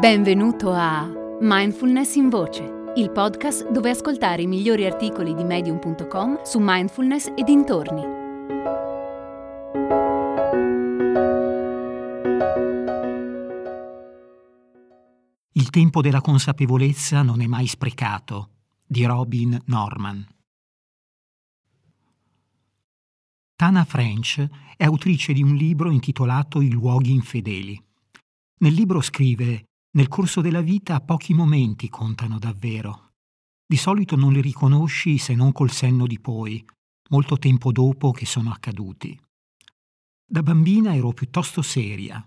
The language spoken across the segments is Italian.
Benvenuto a Mindfulness in Voce, il podcast dove ascoltare i migliori articoli di medium.com su mindfulness e dintorni. Il tempo della consapevolezza non è mai sprecato, di Robin Norman. Tana French è autrice di un libro intitolato I luoghi infedeli. Nel libro scrive nel corso della vita pochi momenti contano davvero. Di solito non li riconosci se non col senno di poi, molto tempo dopo che sono accaduti. Da bambina ero piuttosto seria.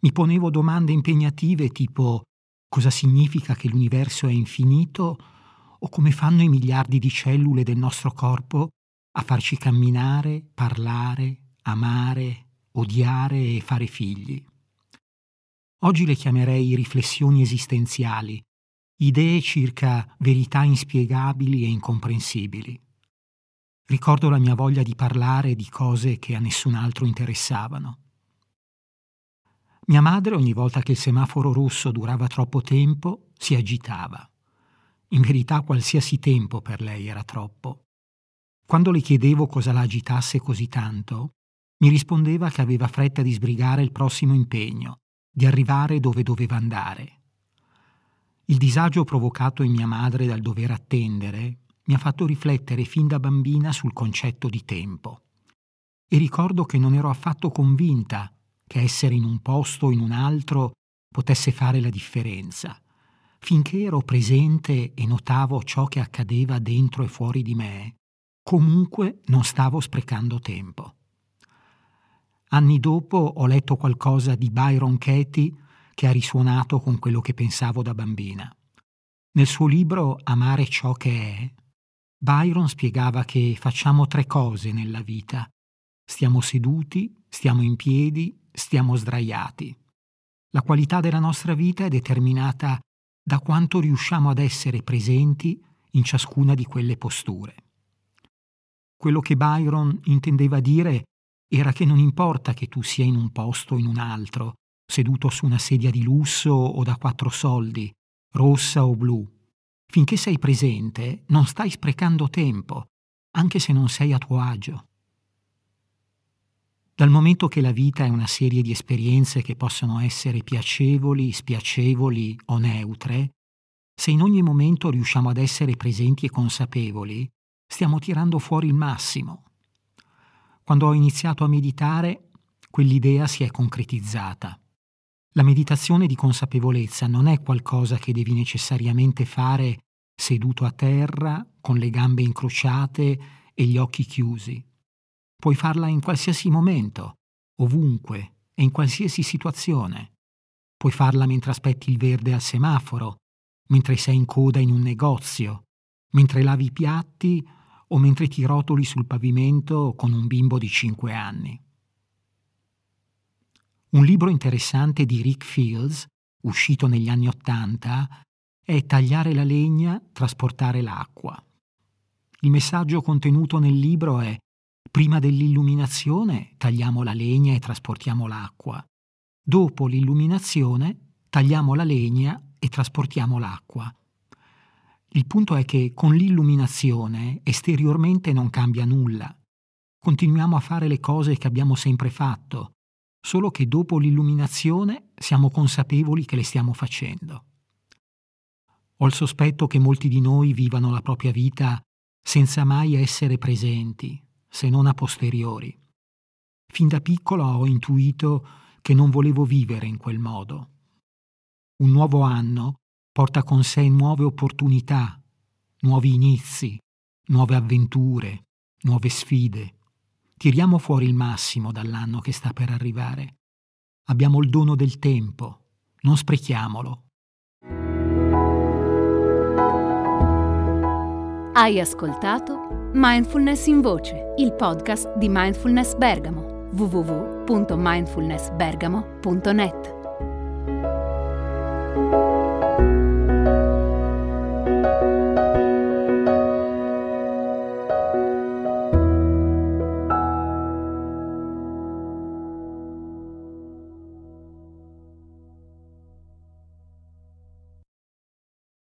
Mi ponevo domande impegnative tipo cosa significa che l'universo è infinito o come fanno i miliardi di cellule del nostro corpo a farci camminare, parlare, amare, odiare e fare figli. Oggi le chiamerei riflessioni esistenziali, idee circa verità inspiegabili e incomprensibili. Ricordo la mia voglia di parlare di cose che a nessun altro interessavano. Mia madre, ogni volta che il semaforo rosso durava troppo tempo, si agitava. In verità qualsiasi tempo per lei era troppo. Quando le chiedevo cosa la agitasse così tanto, mi rispondeva che aveva fretta di sbrigare il prossimo impegno di arrivare dove doveva andare. Il disagio provocato in mia madre dal dover attendere mi ha fatto riflettere fin da bambina sul concetto di tempo. E ricordo che non ero affatto convinta che essere in un posto o in un altro potesse fare la differenza, finché ero presente e notavo ciò che accadeva dentro e fuori di me, comunque non stavo sprecando tempo. Anni dopo ho letto qualcosa di Byron Katie che ha risuonato con quello che pensavo da bambina. Nel suo libro Amare ciò che è, Byron spiegava che facciamo tre cose nella vita. Stiamo seduti, stiamo in piedi, stiamo sdraiati. La qualità della nostra vita è determinata da quanto riusciamo ad essere presenti in ciascuna di quelle posture. Quello che Byron intendeva dire era che non importa che tu sia in un posto o in un altro, seduto su una sedia di lusso o da quattro soldi, rossa o blu. Finché sei presente, non stai sprecando tempo, anche se non sei a tuo agio. Dal momento che la vita è una serie di esperienze che possono essere piacevoli, spiacevoli o neutre, se in ogni momento riusciamo ad essere presenti e consapevoli, stiamo tirando fuori il massimo, quando ho iniziato a meditare, quell'idea si è concretizzata. La meditazione di consapevolezza non è qualcosa che devi necessariamente fare seduto a terra, con le gambe incrociate e gli occhi chiusi. Puoi farla in qualsiasi momento, ovunque e in qualsiasi situazione. Puoi farla mentre aspetti il verde al semaforo, mentre sei in coda in un negozio, mentre lavi i piatti o mentre ti rotoli sul pavimento con un bimbo di 5 anni. Un libro interessante di Rick Fields, uscito negli anni Ottanta, è Tagliare la legna, trasportare l'acqua. Il messaggio contenuto nel libro è Prima dell'illuminazione tagliamo la legna e trasportiamo l'acqua. Dopo l'illuminazione tagliamo la legna e trasportiamo l'acqua. Il punto è che con l'illuminazione esteriormente non cambia nulla. Continuiamo a fare le cose che abbiamo sempre fatto, solo che dopo l'illuminazione siamo consapevoli che le stiamo facendo. Ho il sospetto che molti di noi vivano la propria vita senza mai essere presenti, se non a posteriori. Fin da piccolo ho intuito che non volevo vivere in quel modo. Un nuovo anno porta con sé nuove opportunità, nuovi inizi, nuove avventure, nuove sfide. Tiriamo fuori il massimo dall'anno che sta per arrivare. Abbiamo il dono del tempo, non sprechiamolo. Hai ascoltato Mindfulness in Voce, il podcast di Mindfulness Bergamo www.mindfulnessbergamo.net